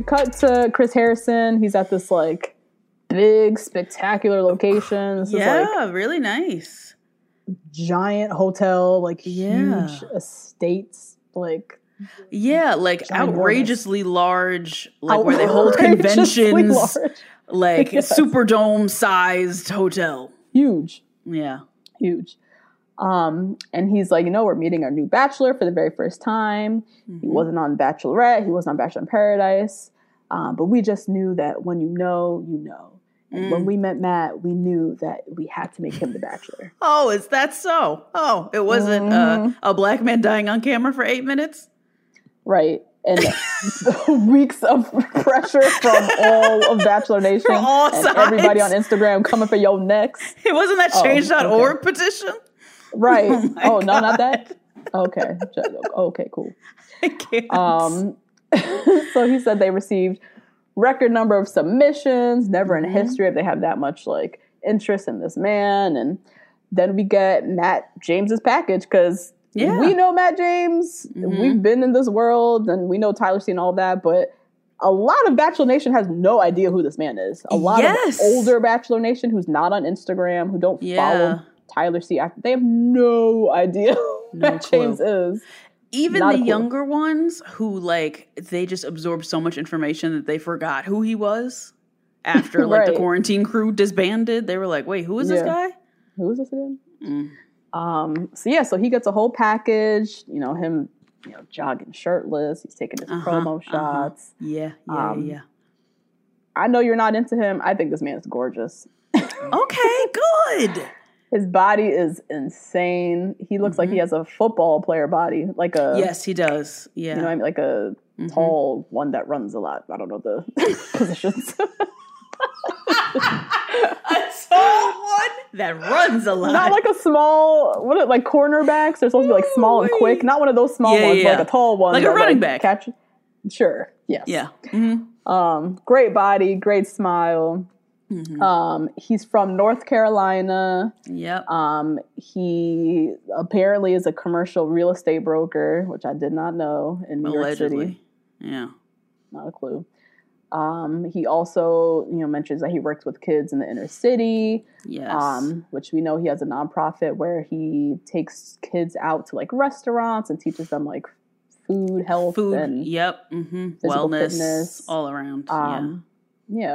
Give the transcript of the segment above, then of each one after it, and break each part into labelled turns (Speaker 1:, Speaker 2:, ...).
Speaker 1: We cut to Chris Harrison. He's at this like big, spectacular location. This is
Speaker 2: yeah,
Speaker 1: like
Speaker 2: really nice.
Speaker 1: giant hotel, like
Speaker 2: Yeah.
Speaker 1: huge estates, like
Speaker 2: Yeah, like outrageously large, like where they hold conventions,
Speaker 1: large.
Speaker 2: like
Speaker 1: Yes.
Speaker 2: Superdome sized hotel.
Speaker 1: huge.
Speaker 2: Yeah.
Speaker 1: huge. Um, and he's like, you know, we're meeting our new bachelor for the very first time. He
Speaker 2: Mm-hmm.
Speaker 1: wasn't on Bachelorette, he wasn't on Bachelor in Paradise. Um, but we just knew that when you know, you know. And
Speaker 2: Mm.
Speaker 1: when we met Matt, we knew that we had to make him the bachelor.
Speaker 2: Oh, is that so? Oh, it wasn't uh,
Speaker 1: Mm-hmm.
Speaker 2: a black man dying on camera for eight minutes?
Speaker 1: Right. And weeks of pressure from all of Bachelor Nation
Speaker 2: From all
Speaker 1: and everybody on. Instagram coming for your next.
Speaker 2: It wasn't that
Speaker 1: Oh,
Speaker 2: change.org petition?
Speaker 1: Right.
Speaker 2: Oh
Speaker 1: Oh, no, not that. Okay. Okay, cool. Um, so he said they received record number of submissions. Never
Speaker 2: Mm-hmm.
Speaker 1: in history if they have that much like interest in this man. And then we get Matt James's package because
Speaker 2: Yeah. Mm-hmm.
Speaker 1: we know Matt James. We've been in this world and we know Tyler and all that, but. A lot of Bachelor Nation has no idea who this man is. A lot
Speaker 2: Yes.
Speaker 1: of older Bachelor Nation who's not on Instagram, who don't
Speaker 2: Yeah.
Speaker 1: follow Tyler C. They have no idea
Speaker 2: No clue.
Speaker 1: James is.
Speaker 2: Even
Speaker 1: not
Speaker 2: the younger ones who like they just absorbed so much information that they forgot who he was after like the quarantine crew disbanded. They were like, "Wait, who is this
Speaker 1: Yeah.
Speaker 2: guy?"
Speaker 1: who is this again?
Speaker 2: Mm.
Speaker 1: Um, so yeah, so he gets a whole package. You know him, you know, jogging shirtless. He's taking his
Speaker 2: Uh-huh,
Speaker 1: promo
Speaker 2: uh-huh.
Speaker 1: shots.
Speaker 2: Yeah, yeah,
Speaker 1: Um,
Speaker 2: yeah.
Speaker 1: I know you're not into him. I think this man is gorgeous.
Speaker 2: Okay, good.
Speaker 1: His body is insane. He looks like he has a football player body, like a
Speaker 2: Mm-hmm. Yes, he does. Yeah.
Speaker 1: you know, what I mean, like a
Speaker 2: Mhm.
Speaker 1: tall one that runs a lot. I don't know the positions.
Speaker 2: a tall one that runs a lot.
Speaker 1: not like a small what are- like cornerbacks. They're supposed to be like small and quick. Not one of those small
Speaker 2: Yeah,
Speaker 1: ones,
Speaker 2: yeah,
Speaker 1: but like a tall one.
Speaker 2: Like a running back.
Speaker 1: Catch. Sure. Yes.
Speaker 2: yeah. Mhm.
Speaker 1: Um, great body, great smile.
Speaker 2: Mhm.
Speaker 1: Um, he's from North Carolina.
Speaker 2: Yep.
Speaker 1: Um, he apparently is a commercial real estate broker, which I did not know in New York City.
Speaker 2: Yeah.
Speaker 1: Not a clue. Um, he also, you know, mentions that he works with kids in the inner city,
Speaker 2: Yes.
Speaker 1: um, which we know he has a nonprofit where he takes kids out to like restaurants and teaches them like food, health,
Speaker 2: Food.
Speaker 1: and
Speaker 2: Yep. hmm Wellness.
Speaker 1: fitness.
Speaker 2: All around.
Speaker 1: Um, yeah.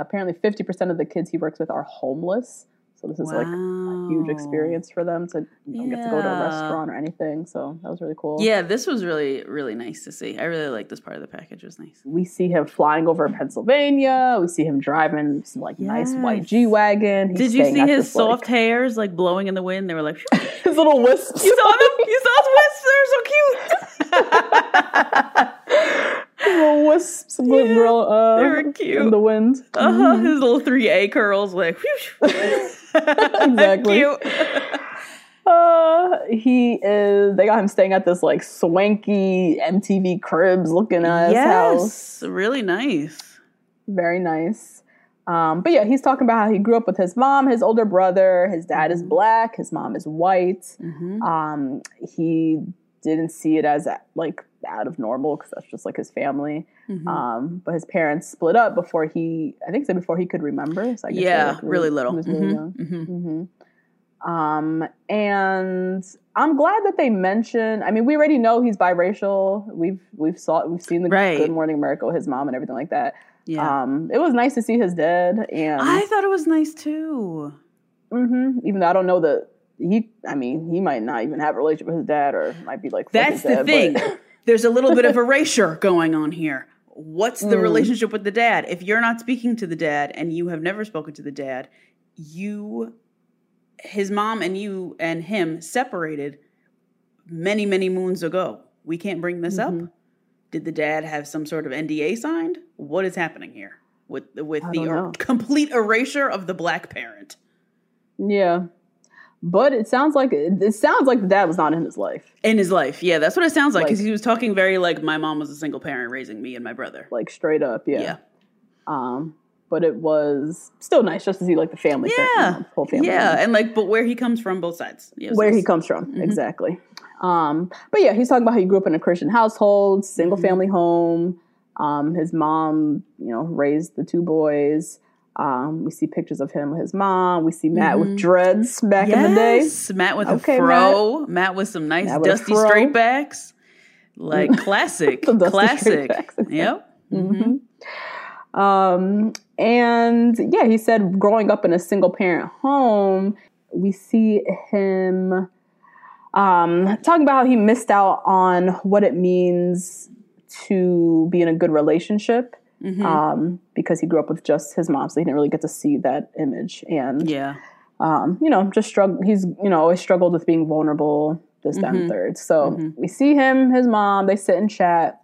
Speaker 1: Apparently 50% of the kids he works with are homeless. So this is like a huge experience for them to you know, get to go to a restaurant or anything. So that was really cool.
Speaker 2: yeah. Yeah. This was really, really nice to see. I really like this part of the package. It was nice.
Speaker 1: We see him flying over Pennsylvania. We see him driving some like nice white G wagon.
Speaker 2: Did you see his soft hairs like blowing in the wind? They were like,
Speaker 1: his little wisps?
Speaker 2: you saw them? You saw his wisps? They're so cute.
Speaker 1: wisps of the girl, uh,
Speaker 2: they were cute.
Speaker 1: in the wind.
Speaker 2: Uh huh. His little three A curls, like.
Speaker 1: Exactly.
Speaker 2: Cute.
Speaker 1: Uh, he is. They got him staying at this like swanky MTV Cribs looking ass house.
Speaker 2: yes, really nice.
Speaker 1: Very nice. Um, but yeah, he's talking about how he grew up with his mom, his older brother. His dad
Speaker 2: Mm-hmm.
Speaker 1: is black. His mom is white.
Speaker 2: hmm
Speaker 1: Um, he didn't see it as like out of normal because that's just like his family.
Speaker 2: Mhm.
Speaker 1: Um, but his parents split up before he, I think, so before he could remember. So I guess
Speaker 2: yeah,
Speaker 1: like,
Speaker 2: really little.
Speaker 1: He was really
Speaker 2: Mhm,
Speaker 1: young.
Speaker 2: mhm.
Speaker 1: hmm Um, and I'm glad that they mention. I mean, we already know he's biracial. We've we've saw we've seen the
Speaker 2: Right.
Speaker 1: Good Morning America, with his mom, and everything like that.
Speaker 2: Yeah.
Speaker 1: Um, it was nice to see his dad, and
Speaker 2: I thought it was nice too.
Speaker 1: hmm even though I don't know that he. I mean, he might not even have a relationship with his dad, or might be like
Speaker 2: That's the
Speaker 1: dad,
Speaker 2: thing. There's a little bit of erasure going on here. What's the
Speaker 1: Mm.
Speaker 2: relationship with the dad? If you're not speaking to the dad and you have never spoken to the dad, you, his mom and you and him separated many, many moons ago. We can't bring this
Speaker 1: Mm-hmm.
Speaker 2: up. Did the dad have some sort of NDA signed? What is happening here with with
Speaker 1: I
Speaker 2: the er- complete erasure of the black parent?
Speaker 1: yeah. But it sounds like it sounds like the dad was not in his life,
Speaker 2: In his life, yeah, that's what it sounds like. Because
Speaker 1: Like-
Speaker 2: he was talking very like my mom was a single parent raising me and my brother.
Speaker 1: like straight up. Yeah.
Speaker 2: yeah.
Speaker 1: Um, but it was still nice just to see like the family, thing,
Speaker 2: Yeah,
Speaker 1: know, whole family.
Speaker 2: yeah, and like, but where he comes from, both sides. Yeah,
Speaker 1: where he comes from
Speaker 2: Mm-hmm.
Speaker 1: exactly um but yeah he's talking about how he grew up in a christian household single
Speaker 2: Mm-hmm.
Speaker 1: family home um his mom you know raised the two boys um we see pictures of him with his mom we see matt with dreads back in the day
Speaker 2: Mm-hmm. Matt with
Speaker 1: Okay,
Speaker 2: a fro, Matt. with some nice
Speaker 1: with
Speaker 2: dusty straight backs, like classic, classic.
Speaker 1: straight backs.
Speaker 2: Yep.
Speaker 1: Um, and yeah, he said growing up in a single parent home, we see him um, talking about how he missed out on what it means to be in a good relationship um, because he grew up with just his mom, so he didn't really get to see that image. And
Speaker 2: Yeah.
Speaker 1: um, you know, just struggle. He's you know always struggled with being vulnerable, this,
Speaker 2: Mm-hmm.
Speaker 1: and third. So we see him, his mom. They sit and chat.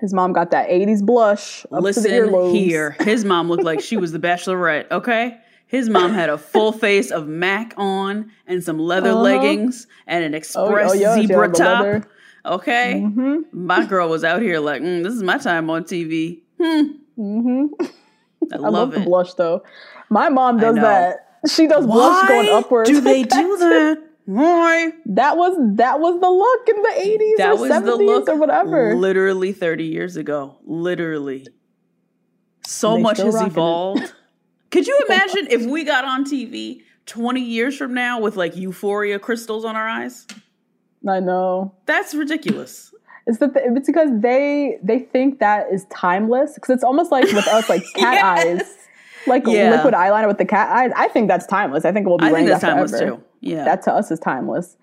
Speaker 1: His mom got that '80s blush up to the
Speaker 2: Listen
Speaker 1: earlobes.
Speaker 2: here. His mom looked like she was the bachelorette, okay? His mom had a full face of Mac on and some leather
Speaker 1: Uh-huh.
Speaker 2: leggings and an express
Speaker 1: oh, yeah,
Speaker 2: zebra top.
Speaker 1: leather.
Speaker 2: Okay?
Speaker 1: Mm-hmm.
Speaker 2: My girl was out here like, mm, this is my time on TV. Hmm.
Speaker 1: hmm
Speaker 2: I,
Speaker 1: I
Speaker 2: love,
Speaker 1: love,
Speaker 2: it.
Speaker 1: the blush though. My mom does that. She does blush going upwards.
Speaker 2: do they do that? Why?
Speaker 1: That was that was the look in the '80s
Speaker 2: That
Speaker 1: or
Speaker 2: was
Speaker 1: '70s
Speaker 2: the look
Speaker 1: or whatever.
Speaker 2: literally 30 years ago. Literally. So much has
Speaker 1: it.
Speaker 2: evolved. Could you imagine if we got on TV 20 years from now with like euphoria crystals on our eyes?
Speaker 1: I know.
Speaker 2: That's ridiculous.
Speaker 1: It's the it's because they they think that is timeless because it's almost like with us like cat
Speaker 2: Yes.
Speaker 1: eyes, like
Speaker 2: Yeah.
Speaker 1: liquid eyeliner with the cat eyes. I think that's timeless. I think it will be
Speaker 2: I think
Speaker 1: wearing
Speaker 2: that's
Speaker 1: that
Speaker 2: timeless
Speaker 1: forever.
Speaker 2: too. Yeah.
Speaker 1: That to us is timeless.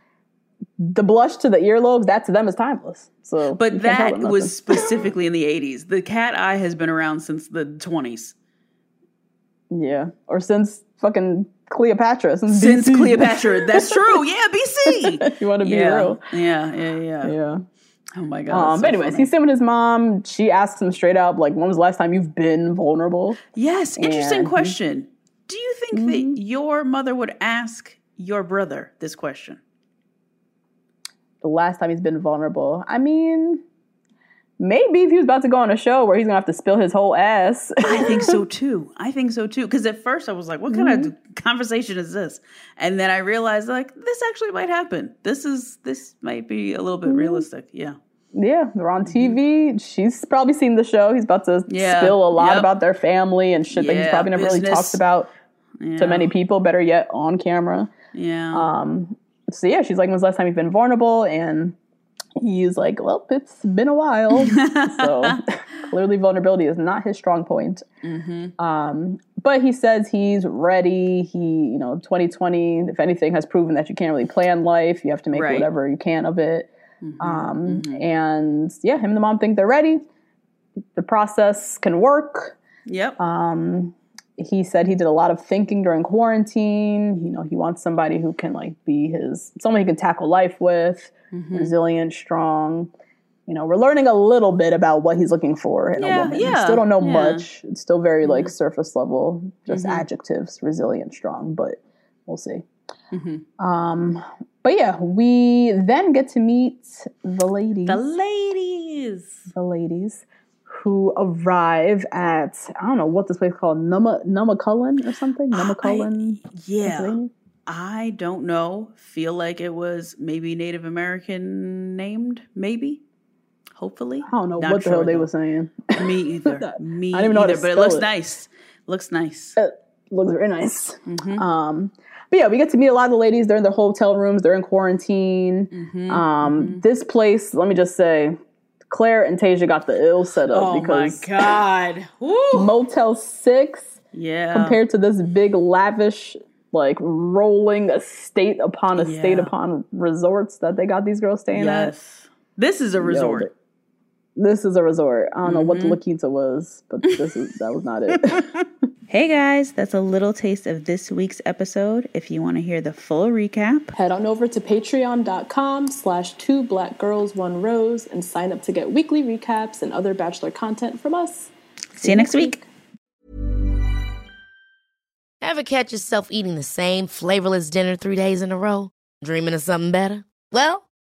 Speaker 1: The blush to the earlobes, that to them is timeless. So,
Speaker 2: but that was specifically in the 80s. The cat eye has been around since the 20s.
Speaker 1: yeah, or since fucking Cleopatra, since,
Speaker 2: Since Cleopatra. That's true. Yeah, BC.
Speaker 1: you want to be
Speaker 2: yeah.
Speaker 1: real,
Speaker 2: yeah, yeah, yeah,
Speaker 1: yeah.
Speaker 2: Oh my god.
Speaker 1: Um,
Speaker 2: so
Speaker 1: anyways,
Speaker 2: funny.
Speaker 1: he's sitting with his mom. She asks him straight up, like, "When was the last time you've been vulnerable?"
Speaker 2: Yes, interesting
Speaker 1: And-
Speaker 2: question. Do you think
Speaker 1: Mm-hmm.
Speaker 2: that your mother would ask your brother this question?
Speaker 1: the last time he's been vulnerable. I mean, maybe if he was about to go on a show where he's gonna have to spill his whole ass.
Speaker 2: I think so too. I think so too. Because at first I was like, what kind
Speaker 1: Mm-hmm.
Speaker 2: of conversation is this? And then I realized like this actually might happen. This is this might be a little
Speaker 1: Mm-hmm.
Speaker 2: bit realistic. Yeah.
Speaker 1: yeah, they're on TV. She's probably seen the show. He's about to
Speaker 2: Yeah.
Speaker 1: spill a lot
Speaker 2: Yep.
Speaker 1: about their family and shit that he's probably never really talked about
Speaker 2: Yeah.
Speaker 1: to many people. Better yet, on camera.
Speaker 2: Yeah.
Speaker 1: Um, so yeah, she's like, "When's the last time you've been vulnerable?" And he's like, "Well, it's been a while." so clearly, vulnerability is not his strong point.
Speaker 2: Mm-hmm.
Speaker 1: Um, but he says he's ready. He, you know, 2020, if anything, has proven that you can't really plan life. You have to make
Speaker 2: Right.
Speaker 1: whatever you can of it.
Speaker 2: Mm-hmm.
Speaker 1: Um, And yeah, him and the mom think they're ready. The process can work.
Speaker 2: yep.
Speaker 1: Um, he said he did a lot of thinking during quarantine. You know, he wants somebody who can like be his someone he can tackle life with,
Speaker 2: Mm-hmm.
Speaker 1: resilient, strong. You know, we're learning a little bit about what he's looking for in
Speaker 2: Yeah,
Speaker 1: a woman.
Speaker 2: yeah,
Speaker 1: we still don't know
Speaker 2: yeah.
Speaker 1: much. It's still very like
Speaker 2: Mhm.
Speaker 1: surface level, just
Speaker 2: Mhm.
Speaker 1: adjectives, resilient, strong, but we'll see.
Speaker 2: Mhm.
Speaker 1: Um, but yeah, we then get to meet the ladies
Speaker 2: The ladies.
Speaker 1: the ladies who arrive at I don't know what this place is called Numma Nummacullen or something Nummacullen
Speaker 2: Yeah. I don't know. Feel like it was maybe Native American named, maybe. Hopefully.
Speaker 1: I don't know
Speaker 2: Not
Speaker 1: what the hell they
Speaker 2: though.
Speaker 1: were saying.
Speaker 2: Me either. Me
Speaker 1: I don't know
Speaker 2: either.
Speaker 1: to
Speaker 2: But it looks
Speaker 1: it.
Speaker 2: nice. Looks nice.
Speaker 1: It looks very nice.
Speaker 2: Mm-hmm.
Speaker 1: Um, but yeah, we get to meet a lot of the ladies. They're in their hotel rooms. They're in quarantine.
Speaker 2: Mm-hmm.
Speaker 1: Um, This place, let me just say, Clare and Tayshia got the ill set up
Speaker 2: Oh my
Speaker 1: because
Speaker 2: god. Woo.
Speaker 1: Motel Six
Speaker 2: Yeah.
Speaker 1: compared to this big lavish like rolling estate upon estate
Speaker 2: Yeah.
Speaker 1: upon resorts that they got these girls staying at.
Speaker 2: yes. This is a resort.
Speaker 1: Yo, this is a resort. I don't know what the
Speaker 2: Mm-hmm.
Speaker 1: La Quinta was, but this is that was not it.
Speaker 2: Hey guys, that's a little taste of this week's episode. If you want to hear the full recap,
Speaker 3: Head on over to patreon.com slash two black girls one rose and sign up to get weekly recaps and other bachelor content from us.
Speaker 2: see you next week.
Speaker 4: Ever catch yourself eating the same flavorless dinner three days in a row? Dreaming of something better? Well,